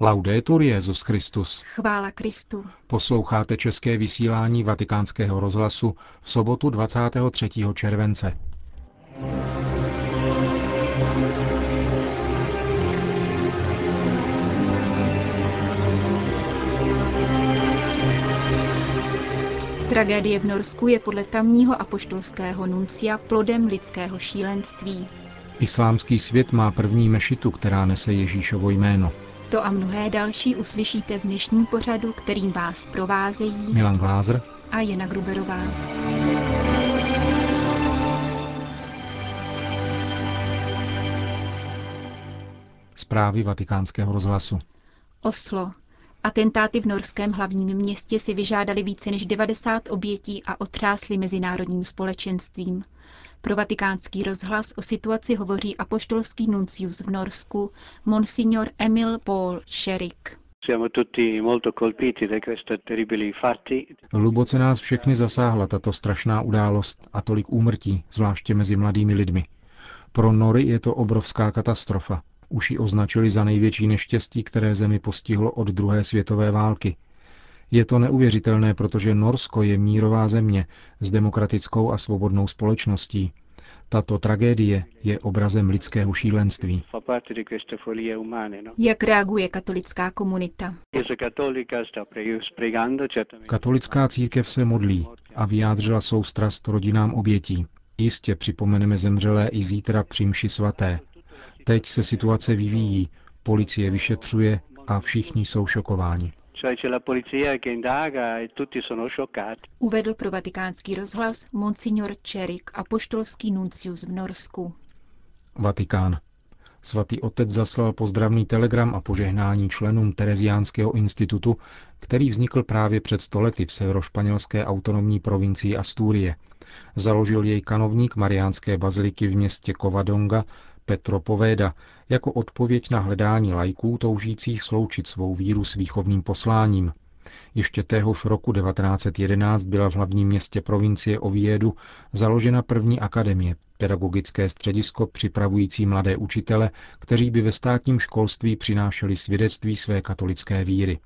Laudetur Jezus Christus. Chvála Kristu. Posloucháte české vysílání Vatikánského rozhlasu v sobotu 23. července. Tragédie v Norsku je podle tamního apoštolského nuncia plodem lidského šílenství. Islámský svět má první mešitu, která nese Ježíšovo jméno. To a mnohé další uslyšíte v dnešním pořadu, kterým vás provázejí Milan Glázer a Jana Gruberová. Zprávy vatikánského rozhlasu. Oslo. Atentáty v norském hlavním městě si vyžádali více než 90 obětí a otřásly mezinárodním společenstvím. Pro vatikánský rozhlas o situaci hovoří apoštolský nuncius v Norsku, monsignor Emil Paul Sherik. Hluboce nás všechny zasáhla tato strašná událost a tolik úmrtí, zvláště mezi mladými lidmi. Pro Nory je to obrovská katastrofa. Už ji označili za největší neštěstí, které zemi postihlo od druhé světové války. Je to neuvěřitelné, protože Norsko je mírová země s demokratickou a svobodnou společností. Tato tragédie je obrazem lidského šílenství. Jak reaguje katolická komunita? Katolická církev se modlí a vyjádřila soustrast rodinám obětí. Jistě připomeneme zemřelé i zítra při mši svaté. Teď se situace vyvíjí, policie vyšetřuje a všichni jsou šokováni. Uvedl pro vatikánský rozhlas monsignor Čerik, apoštolský nuncius v Norsku. Vatikán. Svatý otec zaslal pozdravný telegram a požehnání členům Tereziánského institutu, který vznikl právě před stolety v severošpanělské autonomní provincii Astúrie. Založil jej kanovník Mariánské baziliky v městě Covadonga Petro Povéda jako odpověď na hledání lajků toužících sloučit svou víru s výchovným posláním. Ještě téhož roku 1911 byla v hlavním městě provincie Oviedu založena první akademie, pedagogické středisko připravující mladé učitele, kteří by ve státním školství přinášeli svědectví své katolické víry.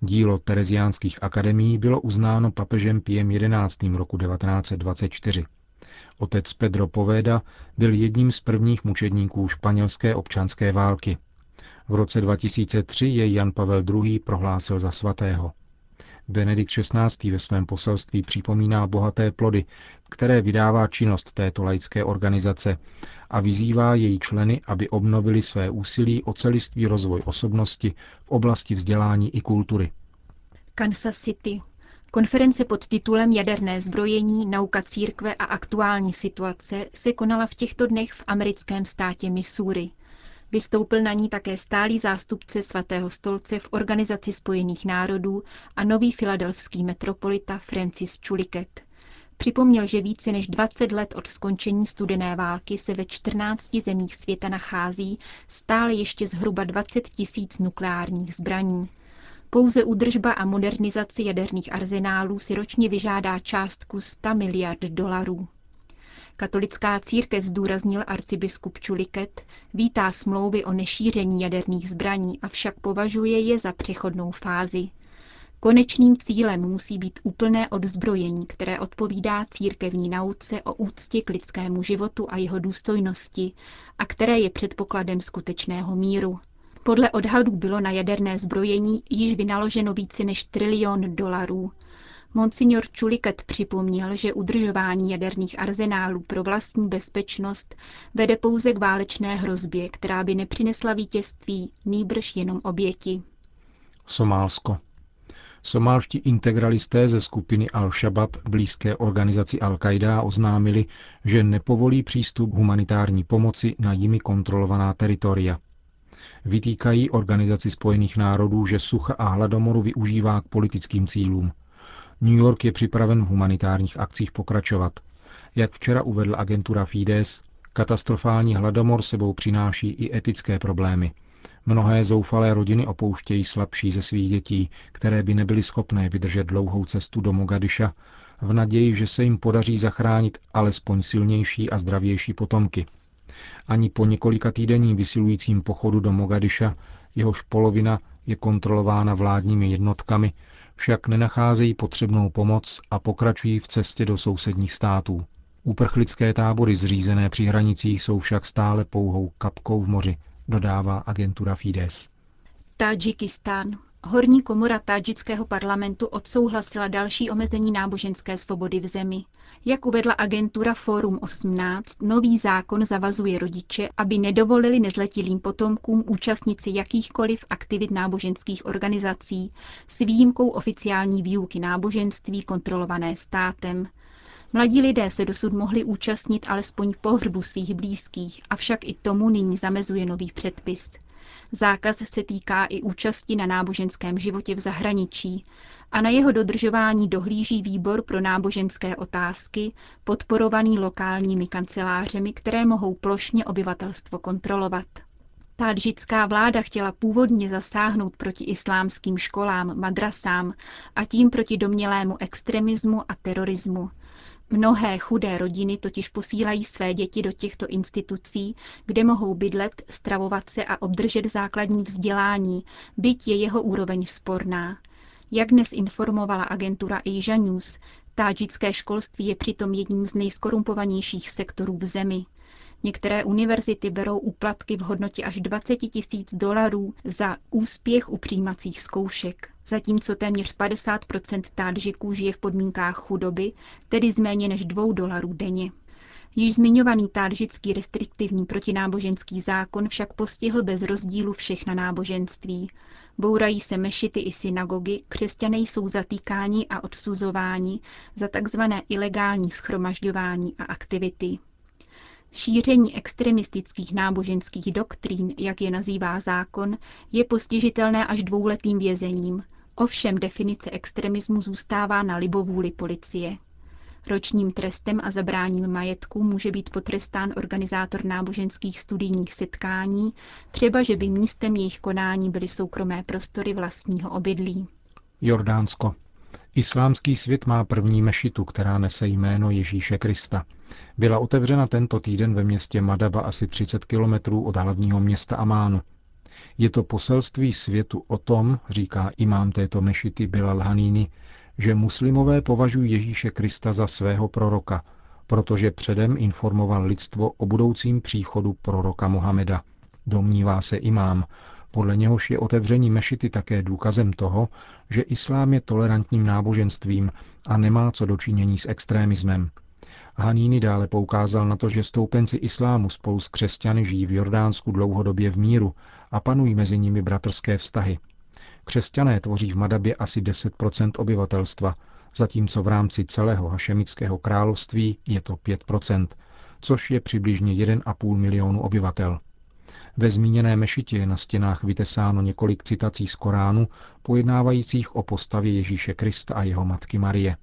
Dílo tereziánských akademií bylo uznáno papežem Piem XI. roku 1924. Otec Pedro Poveda byl jedním z prvních mučedníků španělské občanské války. V roce 2003 jej Jan Pavel II. prohlásil za svatého. Benedikt XVI. ve svém poselství připomíná bohaté plody, které vydává činnost této laické organizace a vyzývá její členy, aby obnovili své úsilí o celistvý rozvoj osobnosti v oblasti vzdělání i kultury. Kansas City, Konference pod titulem Jaderné zbrojení, nauka církve a aktuální situace se konala v těchto dnech v americkém státě Missouri. Vystoupil na ní také stálý zástupce svatého stolce v Organizaci spojených národů a nový filadelfský metropolita Francis Chuliket. Připomněl, že více než 20 let od skončení studené války se ve 14 zemích světa nachází stále ještě zhruba 20 tisíc nukleárních zbraní. Pouze údržba a modernizace jaderných arzenálů si ročně vyžádá částku 100 miliard dolarů. Katolická církev zdůraznil arcibiskup Čuliket, vítá smlouvy o nešíření jaderných zbraní, avšak považuje je za přechodnou fázi. Konečným cílem musí být úplné odzbrojení, které odpovídá církevní nauce o úctě k lidskému životu a jeho důstojnosti a které je předpokladem skutečného míru. Podle odhadů bylo na jaderné zbrojení již vynaloženo více než trilion dolarů. Monsignor Čuliket připomněl, že udržování jaderných arzenálů pro vlastní bezpečnost vede pouze k válečné hrozbě, která by nepřinesla vítězství, nýbrž jenom oběti. Somálsko. Somálští integralisté ze skupiny Al-Shabaab blízké organizaci Al-Qaida oznámili, že nepovolí přístup humanitární pomoci na jimi kontrolovaná teritoria. Vytýkají Organizaci spojených národů, že sucha a hladomoru využívá k politickým cílům. New York je připraven v humanitárních akcích pokračovat. Jak včera uvedl agentura Fides, katastrofální hladomor sebou přináší i etické problémy. Mnohé zoufalé rodiny opouštějí slabší ze svých dětí, které by nebyly schopné vydržet dlouhou cestu do Mogadiša, v naději, že se jim podaří zachránit alespoň silnější a zdravější potomky. Ani po několika týdenním vysilujícím pochodu do Mogadiša jehož polovina je kontrolována vládními jednotkami, však nenacházejí potřebnou pomoc a pokračují v cestě do sousedních států. Uprchlické tábory zřízené při hranicích jsou však stále pouhou kapkou v moři, dodává agentura Fides. Tadžikistán. Horní komora tádžického parlamentu odsouhlasila další omezení náboženské svobody v zemi. Jak uvedla agentura Forum 18, nový zákon zavazuje rodiče, aby nedovolili nezletilým potomkům účastnit si jakýchkoliv aktivit náboženských organizací s výjimkou oficiální výuky náboženství kontrolované státem. Mladí lidé se dosud mohli účastnit alespoň pohřbu svých blízkých, avšak i tomu nyní zamezuje nový předpis. Zákaz se týká i účasti na náboženském životě v zahraničí a na jeho dodržování dohlíží výbor pro náboženské otázky, podporovaný lokálními kancelářemi, které mohou plošně obyvatelstvo kontrolovat. Tádžická vláda chtěla původně zasáhnout proti islámským školám, madrasám a tím proti domnělému extremismu a terorismu. Mnohé chudé rodiny totiž posílají své děti do těchto institucí, kde mohou bydlet, stravovat se a obdržet základní vzdělání, byť je jeho úroveň sporná. Jak dnes informovala agentura Asia News, tádžické školství je přitom jedním z nejskorumpovanějších sektorů v zemi. Některé univerzity berou úplatky v hodnotě až 20 tisíc dolarů za úspěch u přijímacích zkoušek, zatímco téměř 50 tádžiků žije v podmínkách chudoby, tedy z méně než 2 dolarů denně. Již zmiňovaný tádžický restriktivní protináboženský zákon však postihl bez rozdílu všechna náboženství. Bourají se mešity i synagogy, křesťané jsou zatýkáni a odsuzováni za tzv. ilegální schromažďování a aktivity. Šíření extremistických náboženských doktrín, jak je nazývá zákon, je postižitelné až dvouletým vězením. Ovšem definice extremismu zůstává na libovůli policie. Ročním trestem a zabráním majetku může být potrestán organizátor náboženských studijních setkání, třeba že by místem jejich konání byly soukromé prostory vlastního obydlí. Jordánsko. Islámský svět má první mešitu, která nese jméno Ježíše Krista. Byla otevřena tento týden ve městě Madaba asi 30 kilometrů od hlavního města Amánu. Je to poselství světu o tom, říká imám této mešity Bilal Hanini, že muslimové považují Ježíše Krista za svého proroka, protože předem informoval lidstvo o budoucím příchodu proroka Mohameda. Domnívá se imám, podle něhož je otevření mešity také důkazem toho, že islám je tolerantním náboženstvím a nemá co dočinění s extrémismem. Haníny dále poukázal na to, že stoupenci islámu spolu s křesťany žijí v Jordánsku dlouhodobě v míru a panují mezi nimi bratrské vztahy. Křesťané tvoří v Madabě asi 10% obyvatelstva, zatímco v rámci celého hašemického království je to 5% což je přibližně 1,5 milionu obyvatel. Ve zmíněné mešitě je na stěnách vytesáno několik citací z Koránu, pojednávajících o postavě Ježíše Krista a jeho matky Marie.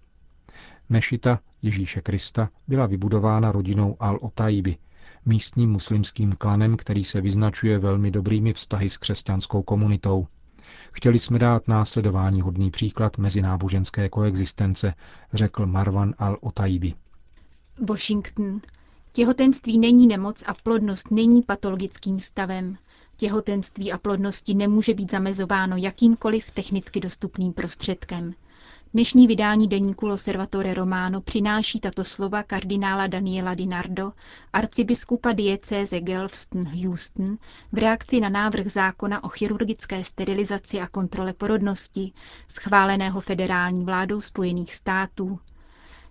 Mešita Ježíše Krista byla vybudována rodinou Al-Otaiby, místním muslimským klanem, který se vyznačuje velmi dobrými vztahy s křesťanskou komunitou. Chtěli jsme dát následování hodný příklad mezináboženské koexistence, řekl Marwan al-Otaibi. Washington. Těhotenství není nemoc a plodnost není patologickým stavem. Těhotenství a plodnosti nemůže být zamezováno jakýmkoliv technicky dostupným prostředkem. Dnešní vydání deníku Loservatore Romano přináší tato slova kardinála Daniela Dinardo, arcibiskupa diecéze Galveston-Houston, v reakci na návrh zákona o chirurgické sterilizaci a kontrole porodnosti, schváleného federální vládou Spojených států.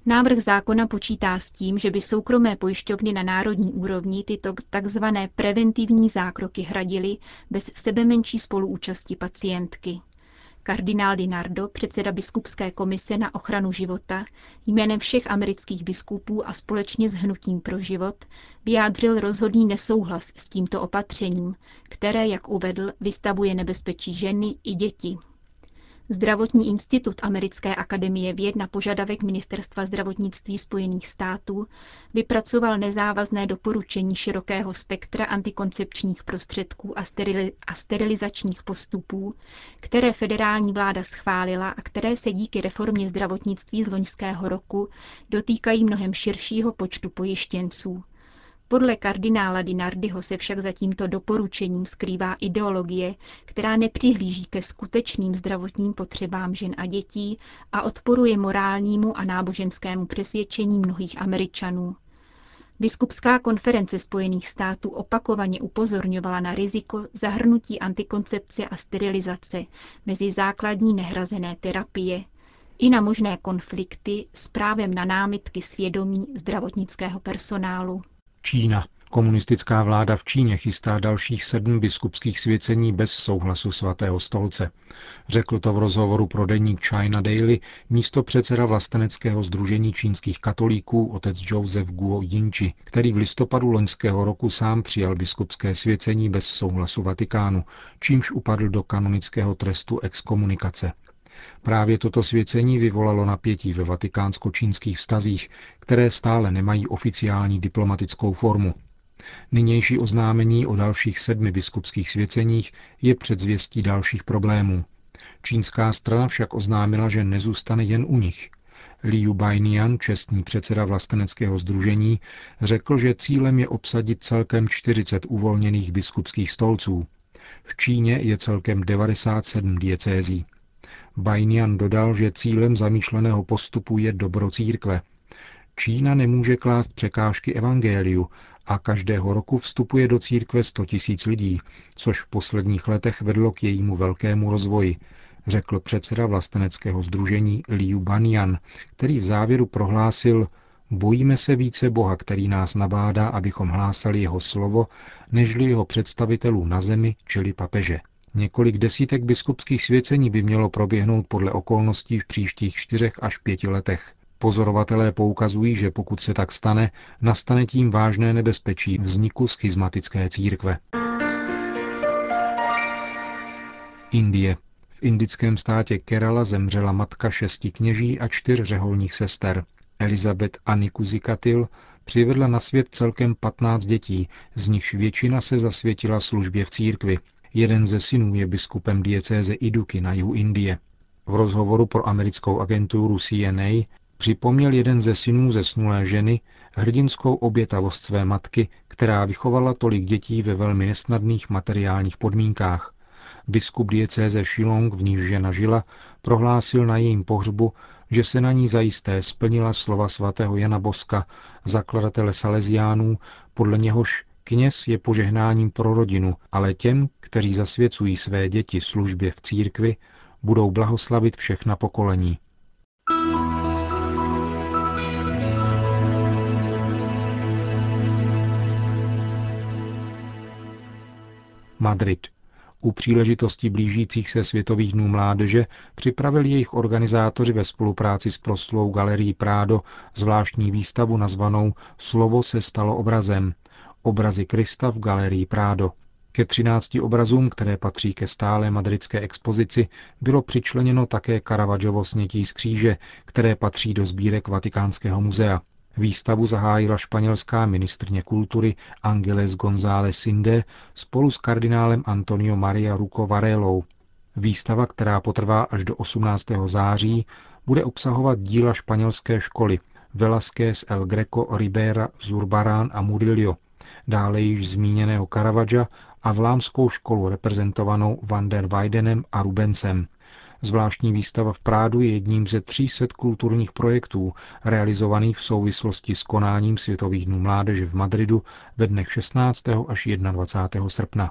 Návrh zákona počítá s tím, že by soukromé pojišťovny na národní úrovni tyto tzv. preventivní zákroky hradily bez sebemenší spoluúčasti pacientky. Kardinál Dinardo, předseda biskupské komise na ochranu života, jménem všech amerických biskupů a společně s Hnutím pro život, vyjádřil rozhodný nesouhlas s tímto opatřením, které, jak uvedl, vystavuje nebezpečí ženy i děti. Zdravotní institut Americké akademie věd na požadavek Ministerstva zdravotnictví Spojených států vypracoval nezávazné doporučení širokého spektra antikoncepčních prostředků a, sterili- a sterilizačních postupů, které federální vláda schválila a které se díky reformě zdravotnictví z loňského roku dotýkají mnohem širšího počtu pojištěnců. Podle kardinála Dinardiho se však za tímto doporučením skrývá ideologie, která nepřihlíží ke skutečným zdravotním potřebám žen a dětí a odporuje morálnímu a náboženskému přesvědčení mnohých Američanů. Biskupská konference Spojených států opakovaně upozorňovala na riziko zahrnutí antikoncepce a sterilizace mezi základní nehrazené terapie i na možné konflikty s právem na námitky svědomí zdravotnického personálu. Čína. Komunistická vláda v Číně chystá dalších sedm biskupských svěcení bez souhlasu svatého stolce. Řekl to v rozhovoru pro deník China Daily místo předseda vlasteneckého združení čínských katolíků otec Joseph Guo Yinchi, který v listopadu loňského roku sám přijal biskupské svěcení bez souhlasu Vatikánu, čímž upadl do kanonického trestu exkomunikace. Právě toto svěcení vyvolalo napětí ve vatikánsko-čínských vztazích, které stále nemají oficiální diplomatickou formu. Nynější oznámení o dalších sedmi biskupských svěceních je předzvěstí dalších problémů. Čínská strana však oznámila, že nezůstane jen u nich. Liu Bainian, čestný předseda vlasteneckého združení, řekl, že cílem je obsadit celkem 40 uvolněných biskupských stolců. V Číně je celkem 97 diecézí. Bajnian dodal, že cílem zamýšleného postupu je dobro církve. Čína nemůže klást překážky evangeliu a každého roku vstupuje do církve 100 tisíc lidí, což v posledních letech vedlo k jejímu velkému rozvoji, řekl předseda vlasteneckého združení Liu Banian, který v závěru prohlásil, bojíme se více Boha, který nás nabádá, abychom hlásali jeho slovo, nežli jeho představitelů na zemi, čili papeže. Několik desítek biskupských svěcení by mělo proběhnout podle okolností v příštích čtyřech až pěti letech. Pozorovatelé poukazují, že pokud se tak stane, nastane tím vážné nebezpečí vzniku schizmatické církve. Indie. V indickém státě Kerala zemřela matka šesti kněží a čtyř řeholních sester. Elizabeth Anikuzikatil přivedla na svět celkem 15 dětí, z nichž většina se zasvětila službě v církvi. Jeden ze synů je biskupem diecéze Iduky na jihu Indie. V rozhovoru pro americkou agenturu CNA připomněl jeden ze synů zesnulé ženy hrdinskou obětavost své matky, která vychovala tolik dětí ve velmi nesnadných materiálních podmínkách. Biskup diecéze Shillong, v níž žena žila, prohlásil na jejím pohřbu, že se na ní zajisté splnila slova svatého Jana Boska, zakladatele Salesiánů, podle něhož Kněz je požehnáním pro rodinu, ale těm, kteří zasvěcují své děti službě v církvi, budou blahoslavit všechna pokolení. Madrid. U příležitosti blížících se Světových dnů mládeže připravili jejich organizátoři ve spolupráci s proslou galerií Prádo zvláštní výstavu nazvanou Slovo se stalo obrazem, Obrazy Krista v galerii Prádo. Ke 13 obrazům, které patří ke stále madridské expozici, bylo přičleněno také Caravaggovo snětí z kříže, které patří do sbírek Vatikánského muzea. Výstavu zahájila španělská ministrně kultury Angeles González Sinde spolu s kardinálem Antonio Maria Ruco Varelou. Výstava, která potrvá až do 18. září, bude obsahovat díla španělské školy Velázquez, El Greco, Ribera, Zurbarán a Murillo, dále již zmíněného Caravaggia a vlámskou školu reprezentovanou Van der Weidenem a Rubensem. Zvláštní výstava v Prádu je jedním ze 300 kulturních projektů realizovaných v souvislosti s konáním Světových dnů mládeže v Madridu ve dnech 16. až 21. srpna.